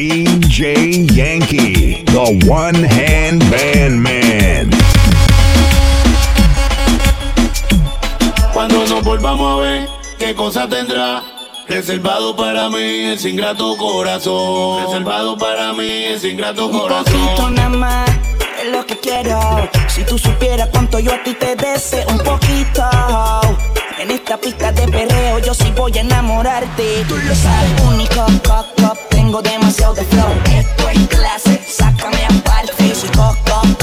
DJ Yankee, the one hand band man. Cuando nos volvamos a ver, ¿qué cosa tendrá? Reservado para mí ese ingrato corazón. Reservado para mí ese ingrato corazón. Un poquito nada más es lo que quiero. Si tú supieras cuánto yo a ti te deseo, un poquito. En esta pista de perreo yo sí voy a enamorarte. Tú lo sabes, único, cop, cop, tengo demasiado de flow. Esto es clase, sácame aparte. Si cop, cop,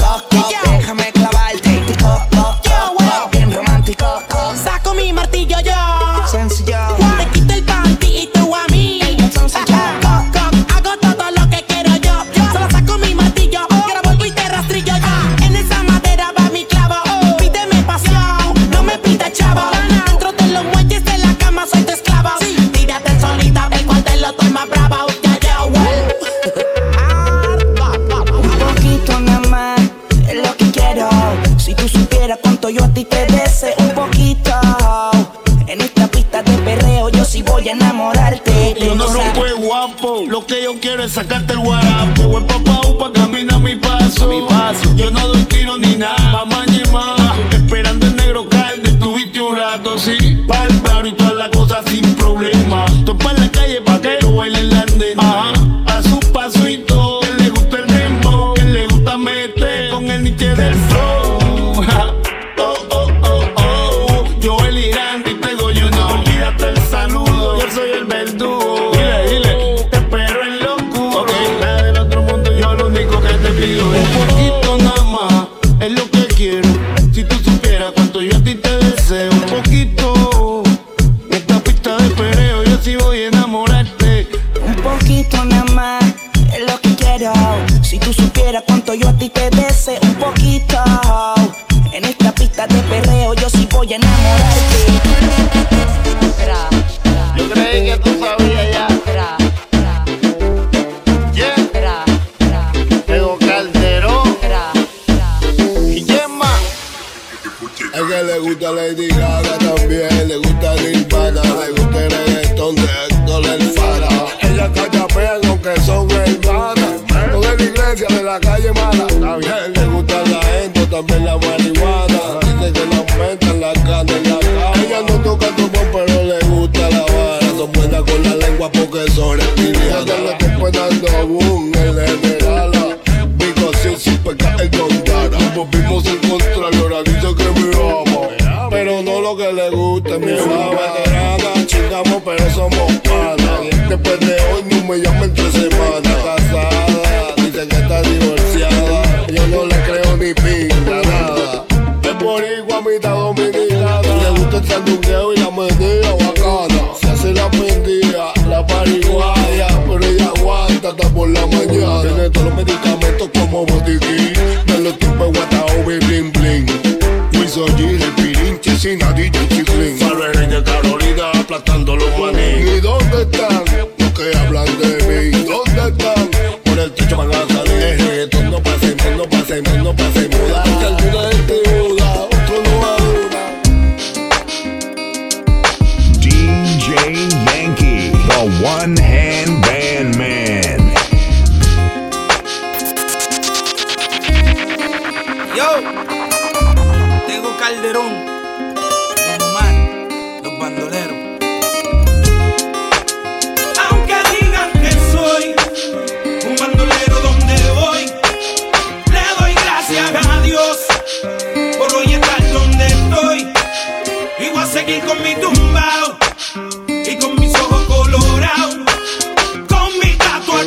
cuánto yo a ti te deseo, un poquito. En esta pista de perreo yo sí voy a enamorarte. Yo no rompo el guapo, lo que yo quiero es sacarte el guarapo. Buen papá pa' caminar mi paso. mi paso. Yo no doy tiro ni nada, mamá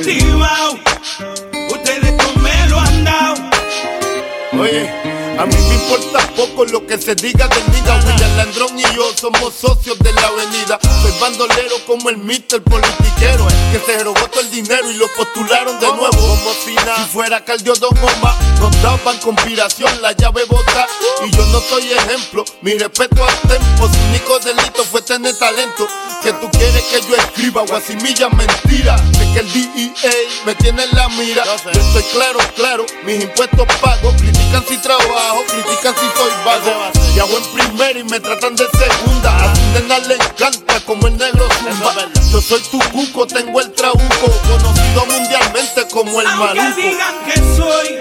gato poco lo que se diga del nigga William Landrón y yo somos socios de la avenida. Soy bandolero como el mister politiquero Que se robó todo el dinero y lo postularon de nuevo. Como si nada, fuera Caldio Don Omar Nos daban conspiración, la llave bota. Y yo no soy ejemplo, mi respeto al tempo. Su único delito fue tener talento Que tú quieres que yo escriba guasimilla mentira. Sé que el DEA me tiene en la mira. Yo estoy claro, claro, mis impuestos pago Critican si trabajo, critican si soy vago. Y hago en primera y me tratan de segunda. A su nena le encanta como el negro zumba. Yo soy tu cuco, tengo el trabuco. Conocido mundialmente como el Aunque maluco. digan que soy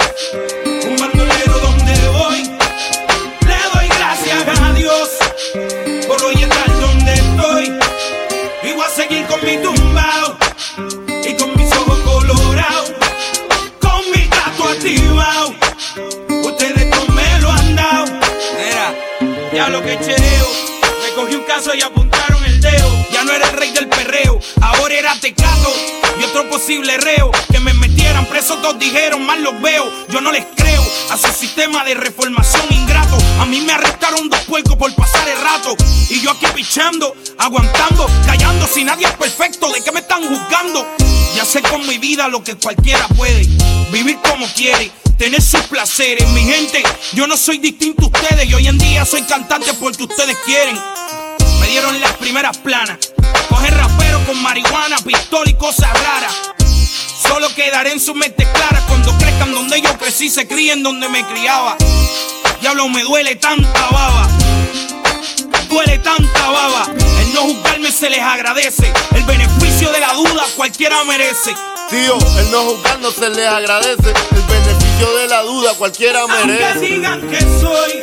ya lo que chereo. Me cogí un caso y apuntaron el dedo. Ya no era el rey del perreo, ahora era tecato. Y otro posible reo. Que me metieran preso, todos dijeron, mal los veo. Yo no les creo a su sistema de reformación ingrato. A mí me arrestaron dos puercos por pasar el rato. Y yo aquí pichando, aguantando, callando. Si nadie es perfecto, ¿de qué me están juzgando? Ya sé con mi vida lo que cualquiera puede. Vivir como quiere tener sus placeres. Mi gente, yo no soy distinto a ustedes y hoy en día soy cantante porque ustedes quieren. Me dieron las primeras planas. Coger rapero con marihuana, pistola y cosas raras. Solo quedaré en su mente clara cuando crezcan donde yo crecí, se críen donde me criaba. Diablo, me duele tanta baba. Duele tanta baba. El no juzgarme se les agradece. El beneficio de la duda cualquiera merece. Tío, el no juzgar no se les agradece. Beneficio de la duda cualquiera Aunque merece. digan que soy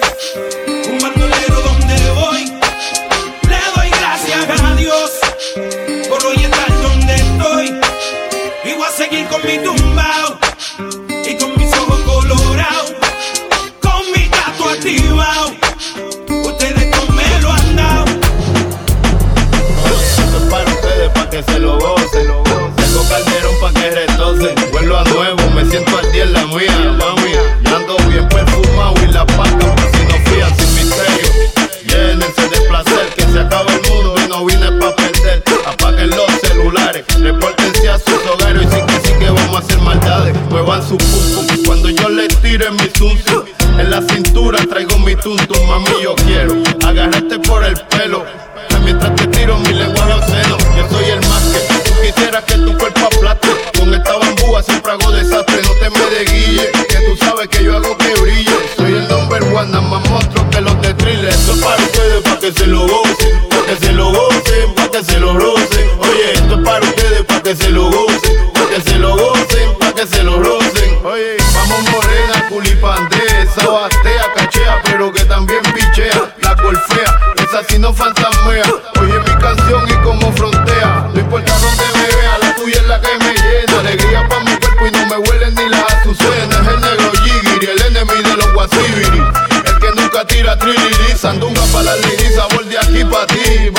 Oye, esto es para ustedes, para que se lo gocen, para que se lo gocen, para que se lo rocen. Oye, vamos morena, culipandea, esa batea, cachea, pero que también pichea, la golfea, esa sí no fantasmea. Oye mi canción y como frontea, no importa dónde me vea, la tuya es la que me llena, alegría pa' mi cuerpo y no me huelen ni las azucenas. Es el negro Jigiri, el enemigo de los guasibiri, el que nunca tira triliri, sandunga pa' la liri, sabor de aquí pa' ti,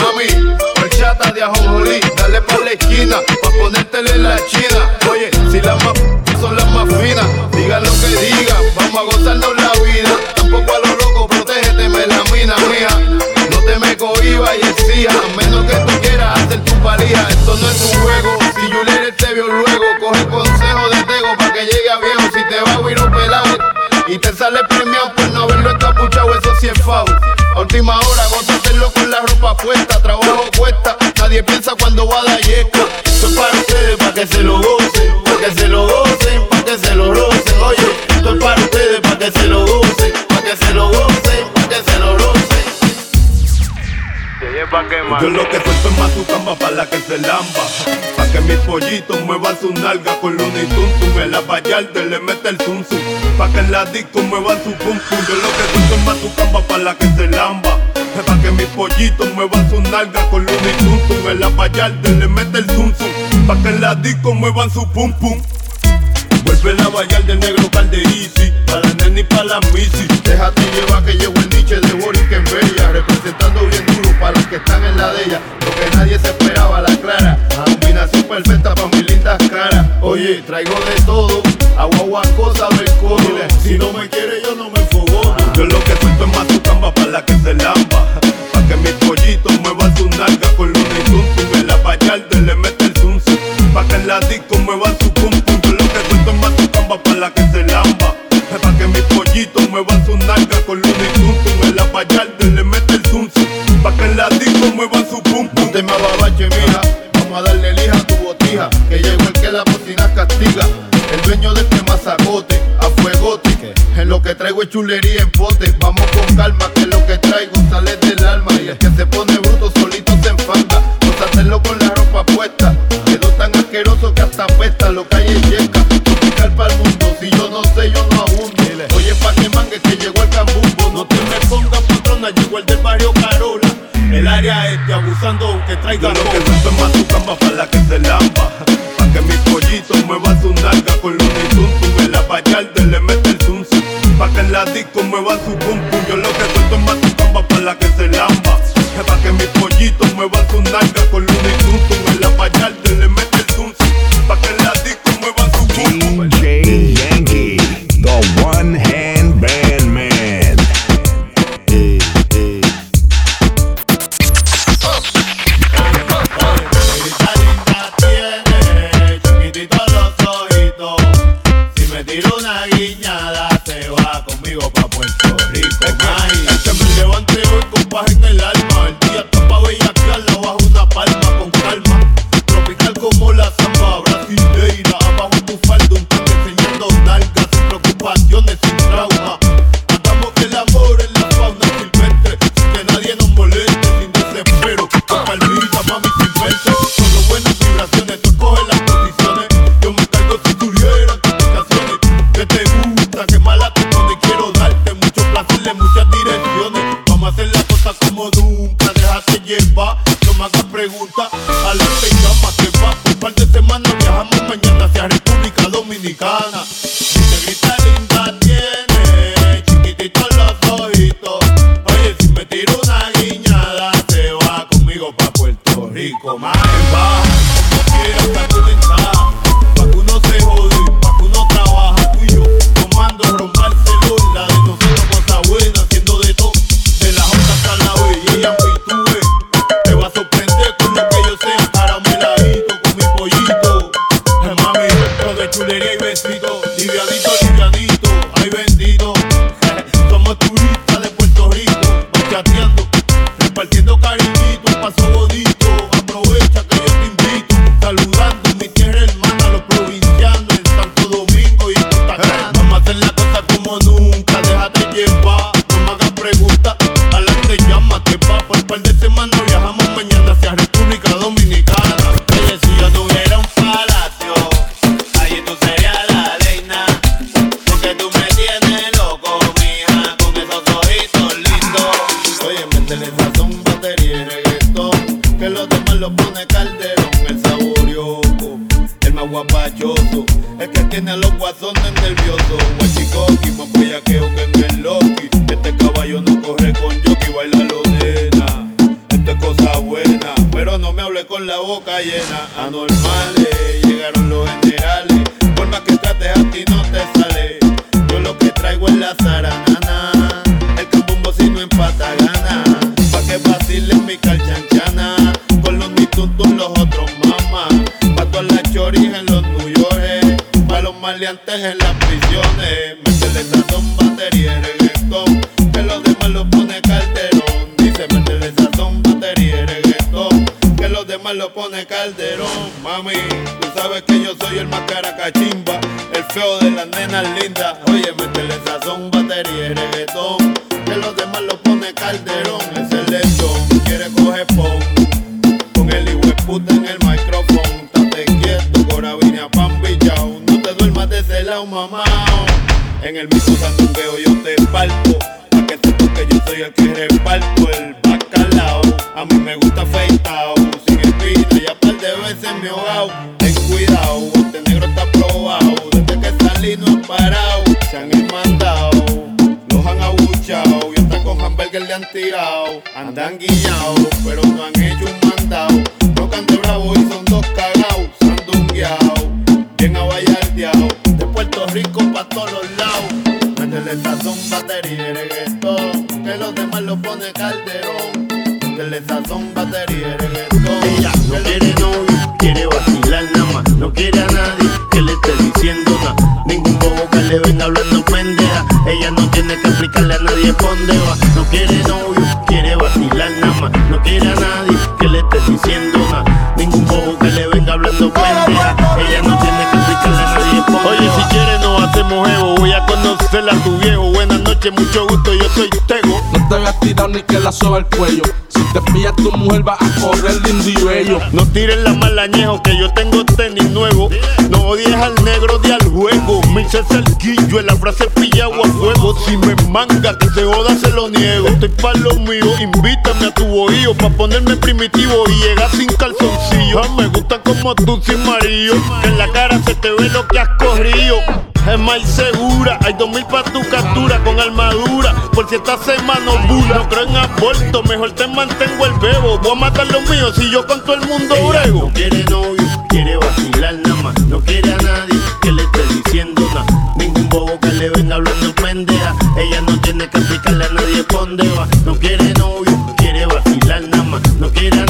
esquina, pa' ponértele la china. Oye, si las más son las más finas, digan lo que digan, vamos a gozarnos la vida. Tampoco a lo loco, protégete, me la mina mía. No te me cohibas y exija, a menos que tú quieras hacer tu valija. Esto no es un juego, si Juliet te vio luego, coge consejo de Tego pa' que llegue a viejo. Si te va a huir un pelado y te sale premiado por no haberlo encapuchado, eso sí es foul. A última hora, la ropa puesta, trabajo cuesta. Nadie piensa cuando va a dar yesca. Esto es para ustedes, para que se lo gocen, para que se lo gocen, para que se lo rocen. Oye, esto es para ustedes, para que se lo gocen, para que se lo gocen, para que se lo rocen. Yo lo que suelto es más tu cama para la que se lamba. Pa' que mis pollitos muevan su nalga con Looney Tuntun. En la vallarde le mete el zum zum. Pa' que en la disco muevan su pum pum. Yo lo que suelto es más tu cama para la que se lamba. Pa' que mis pollitos muevan su nalga con Looney Tuntun. En la vallarde le mete el zum zum. Pa' que en la disco muevan su pum pum. La vallar del negro calde easy. Pa' la nena y pa' la misi Déjate llevar que llevo el niche de Boris que en Bella. Representando bien duro para los que están en la de ella. Lo que nadie se esperaba, la clara. Combinación perfecta pa' mis lindas caras. Oye, traigo de todo. Agua, agua, cosa del Si no me quiere yo no me fogo Yo lo que suelto es más su camba pa' la que se lamba nalga con luna y tuntum En la vallarde le mete el zum Pa' que en la disco muevan su pum pum. No mija. Vamos a darle lija a tu botija Que llegó el que la bocina castiga. El dueño de este mazacote A fuegote En lo que traigo es chulería en pote. Vamos con calma que lo que traigo sale del alma. Y el que se pone bruto solito se enfanga Gózatelo con la ropa puesta. Quedó tan asqueroso que hasta apesta. Lo que traigan. Yo lo que rompe más tu cama para la que te un más bellaqueo que en el. Este caballo no corre con jockey, baila lo nena. Esto es cosa buena, pero no me hable con la boca llena. Anormales, llegaron los maleantes en las prisiones. Métele sazón, batería reggaetón. Que los demás lo pone Calderón. Dice, métele sazón, batería reggaetón. Que los demás lo pone Calderón. Mami, tú sabes que yo soy el más caracachimba. El feo de las nenas lindas. Oye, métele sazón, batería reggaetón. Que los demás lo pone Calderón. mamao. En el mismo sandungueo yo te parto. Pa' que tú que yo soy el que reparto el bacalao. A mí me gusta afeitao, sin espina, ya par de veces me ahogao. Ten cuidado, este negro está probado. Desde que salí no parado, se han mandado, los han abuchado. Y hasta con hamburger le han tirado. Andan guiñados, pero no han hecho un mandado. No cante bravo y son dos Ella no quiere novio, quiere vacilar nada más. No quiere a nadie que le esté diciendo nada. Ningún bobo que le venga hablando pendeja. Ella no tiene que explicarle a nadie dónde va. No quiere novio Voy a conocerla a tu viejo. Buenas noches, mucho gusto, yo soy Tego. No te hagas tirado ni que la soba el cuello. Si te pillas tu mujer vas a correr lindo y. No tires la mala añejo que yo tengo tenis nuevo. No odies al negro de al juego. Me hice cerquillo en la frase pillado a fuego. Si me manga que se joda se lo niego. Estoy pa' lo mío, invítame a tu bohío pa' ponerme primitivo y llegar sin calzoncillo. Ah, me gusta como tú sin marido. En la cara se te ve lo que has corrido es más segura. Hay dos mil pa' tu captura con armadura. Por si esta semana bula. No creo en aborto, mejor te mantengo el bebo. Voy a matar los míos si yo con todo el mundo brego. No quiere novio, quiere vacilar nada más. No quiere a nadie que le esté diciendo nada. Ningún bobo que le venga hablando pendeja. Ella no tiene que explicarle a nadie dónde va. No quiere novio, quiere vacilar nada más. No quiere a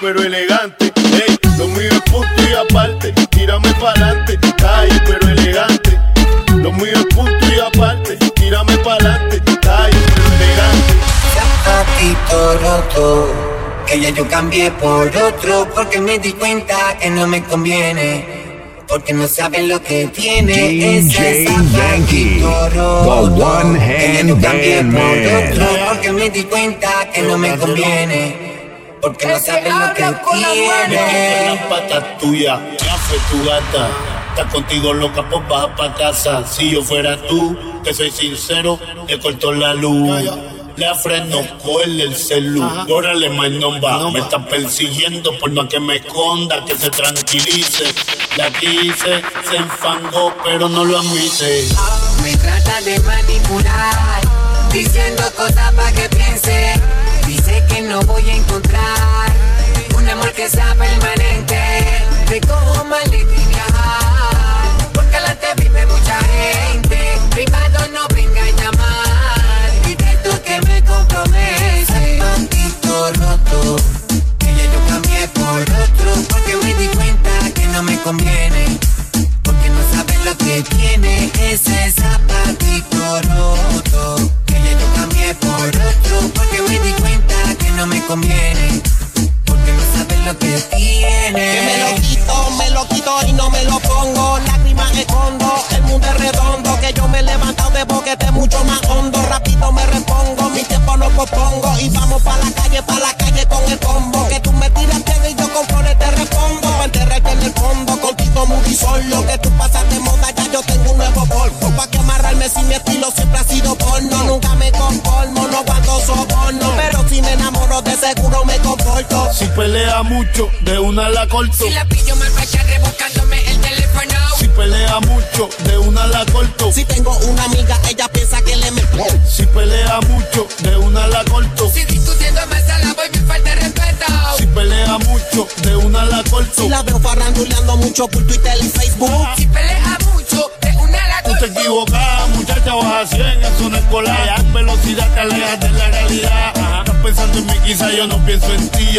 pero elegante. Ey, lo mío es punto y aparte. Tírame pa'lante. Calle pero elegante. Lo mío es punto y aparte. Tírame pa'lante. Calle pero elegante. Zapatito roto, que ya yo cambié por otro, porque me di cuenta que no me conviene. Porque no saben lo que tiene ese DJ Yankee, zapatito the roto. one que ya yo hand cambié por man. otro, porque me di cuenta que no me conviene. Porque no saben lo que tiene. La pata tuya, ya fue tu gata. Está contigo loca, pues baja pa' casa. Si yo fuera tú, que soy sincero, te corto la luz. Le freno, cogerle el celu. Órale, my number. Me está persiguiendo por más que me esconda, que se tranquilice. La quise, se enfangó, pero no lo admite. Me trata de manipular, diciendo cosas para que piense. Dice que no voy a encontrar un amor que sea permanente. Recojo maleta y viajar, porque adelante vive mucha gente. Privado no venga a llamar, y tú que me comprometes. Zapatito roto, que ya yo cambié por otro, porque me di cuenta que no me conviene. Porque no sabe lo que tiene ese zapatito roto. Por otro. Porque me di cuenta que no me conviene. Porque no sabe lo que tiene. Que me lo quito pelea mucho, de una la corto. Si la pillo mal para rebuscándome el teléfono. Si pelea mucho, de una la corto. Si tengo una amiga, ella piensa que le me. Si pelea mucho, de una la corto. Si discutiendo me la voy, me falta respeto. Si pelea mucho, de una la corto. Si la veo farranduleando mucho por Twitter y Facebook. Si pelea mucho, de una la Tú te equivocas, muchacha, vas a 100, eso no es colar. Velocidad te alejas de la realidad. Pensando en mí, quizá yo no pienso en ti.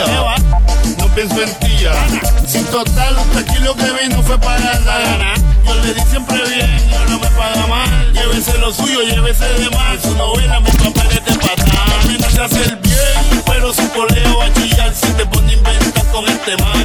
No pienso en ti. Sin total, aquí lo que vino fue para la Yo le di siempre bien y ahora me paga mal. Llévese lo suyo, llévese de más. Su novela, mis papeles de patán. Me nace hacer bien, pero su coleo va a chillar si te pone a inventar con este man.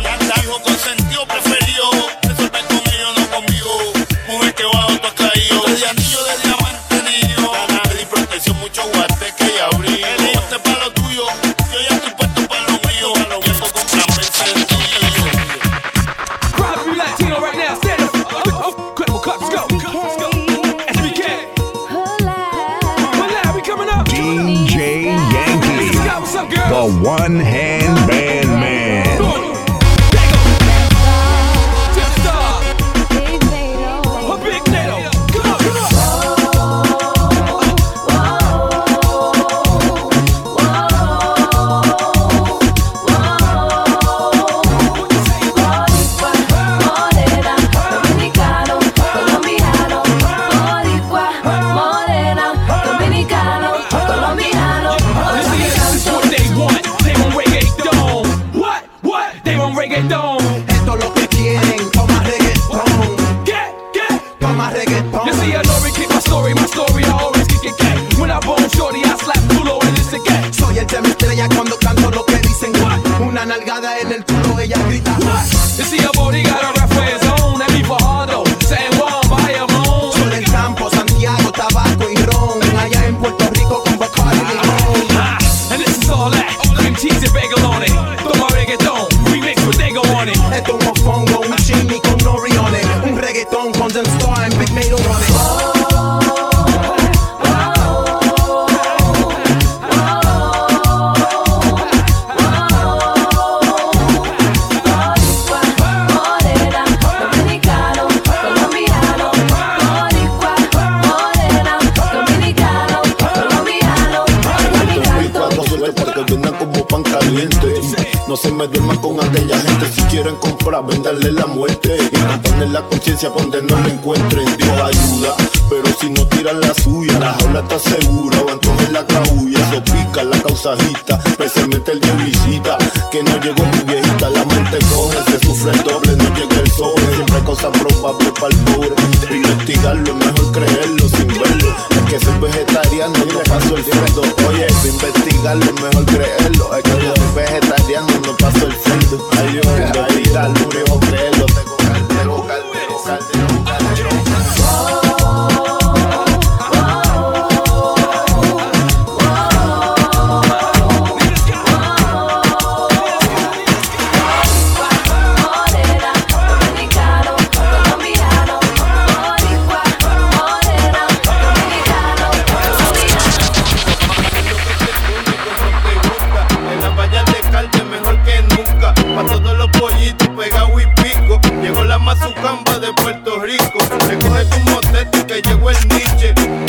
con aquella gente. Si quieren comprar, venderle la muerte. Y mantener la conciencia donde no la encuentren. Dios ayuda, pero si no tiran la suya La jaula está segura, o entonces la cabulla Eso pica, la causa agita, especialmente pues el de visita Que no llegó mi viejita, la mente coge Se sufre el doble, no llega el sol Siempre cosas probables para el pobre. Investigarlo es mejor creerlo sin verlo que soy vegetariano, no paso el friendo. Oye, para investigarlo, mejor creerlo. Es que yo soy vegetariano, y no paso el friendo. Ay, yo, Puerto Rico. Recoge tu motete que llegó el niche.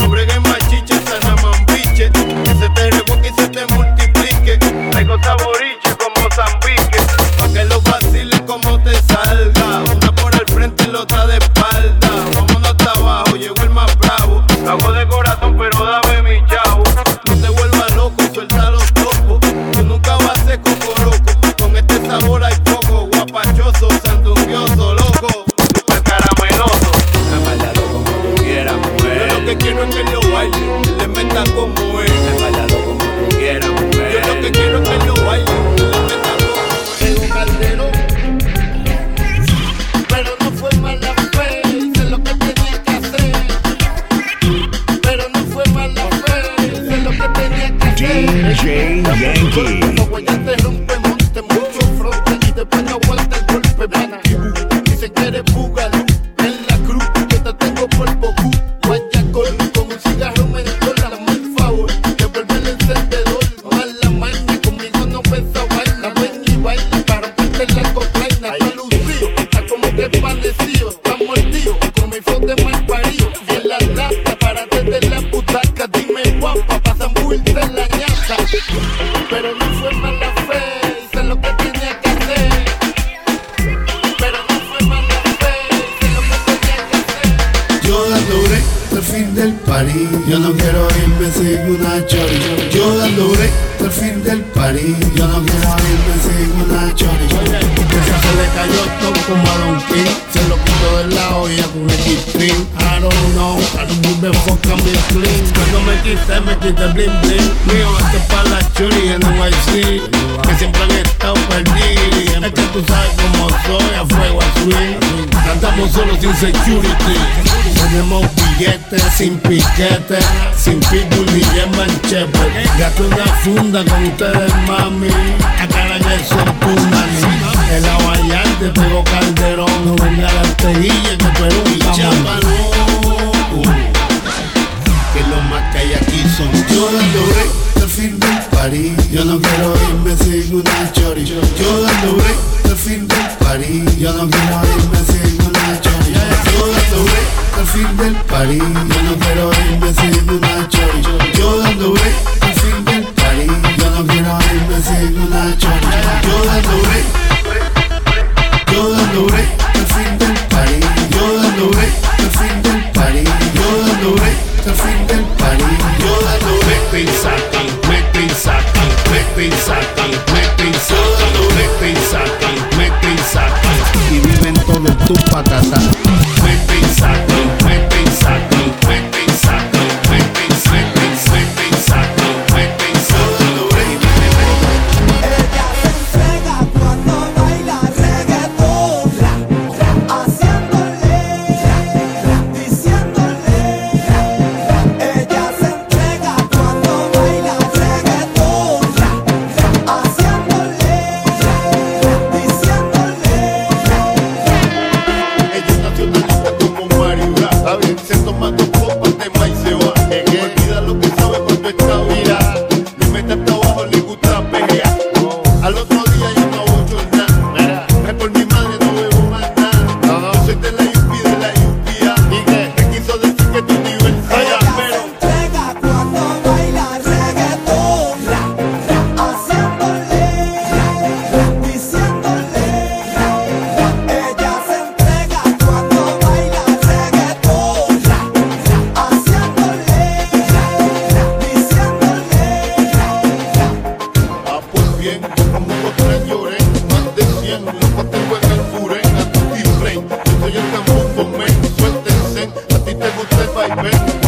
de bling bling. Mío, este es para las chulis en NYC. Que siempre han estado perdidas. Es que tú sabes cómo soy, a fuego a swing. Cantamos solo sin security. Tenemos billetes sin piquete. Sin pitbull ni en manchete. Gato una funda con ustedes, mami. Acá la que son te gusta el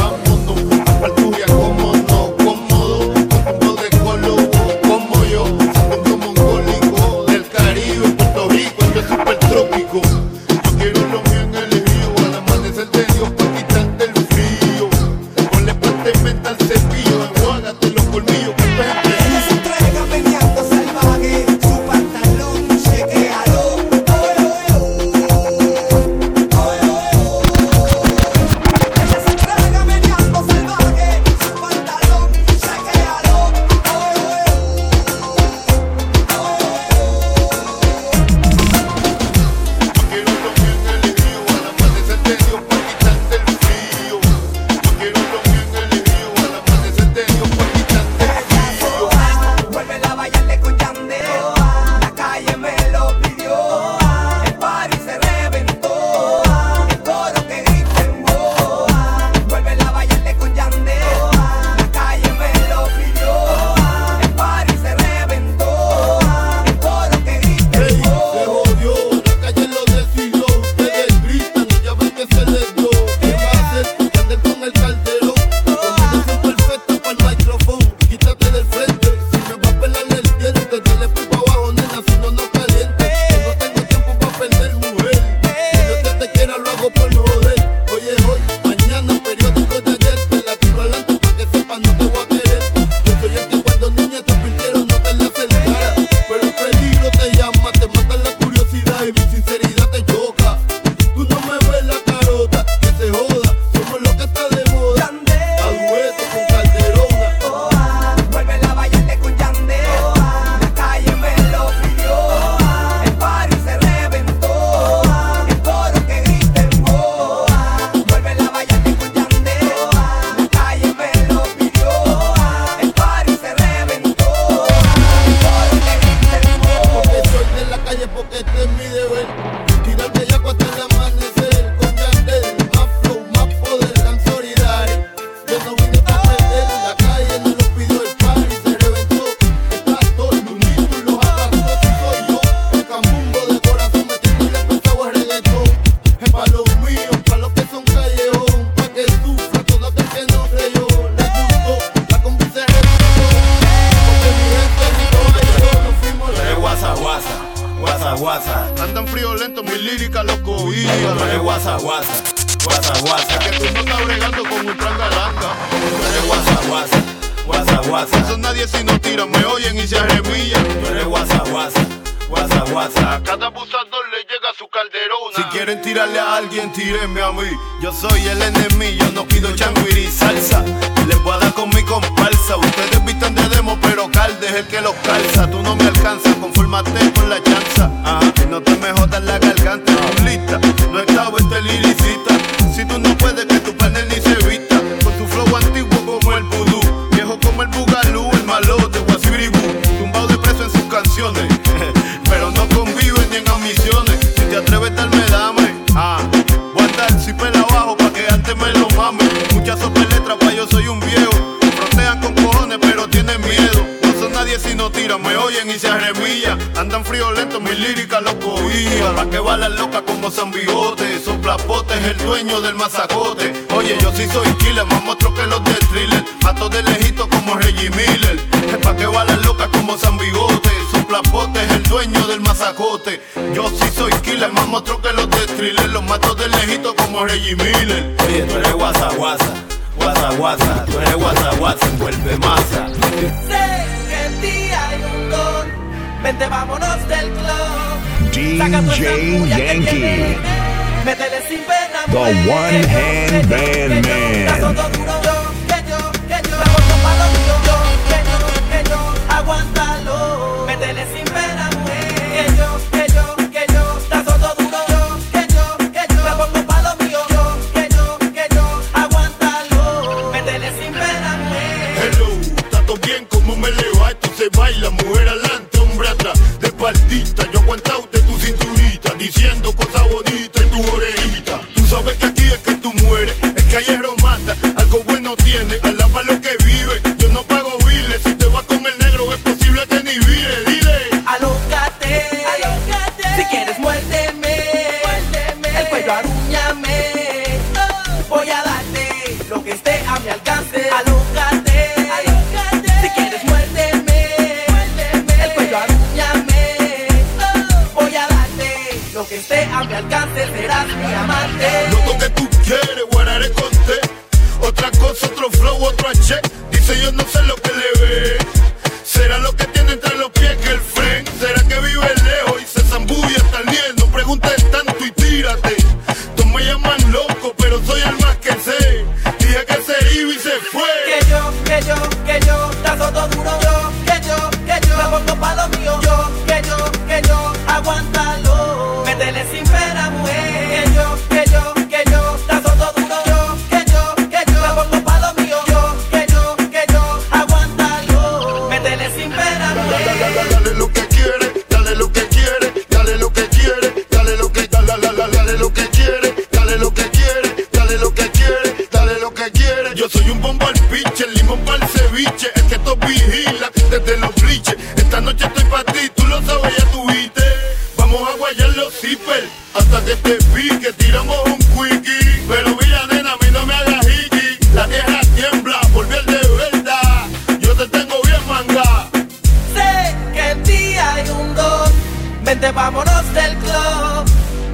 one hand band.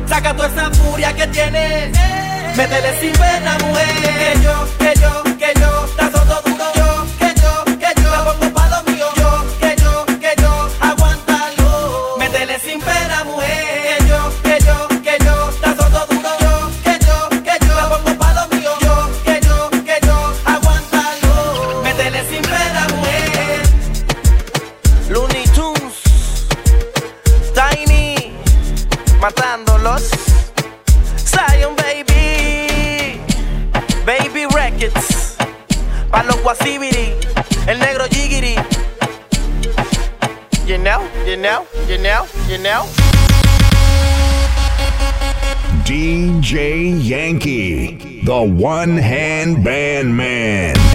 Saca toda esa furia que tienes. Métele sin pena, mujer. Que yo, que yo. know, you know, you know. DJ Yankee, the one hand band man.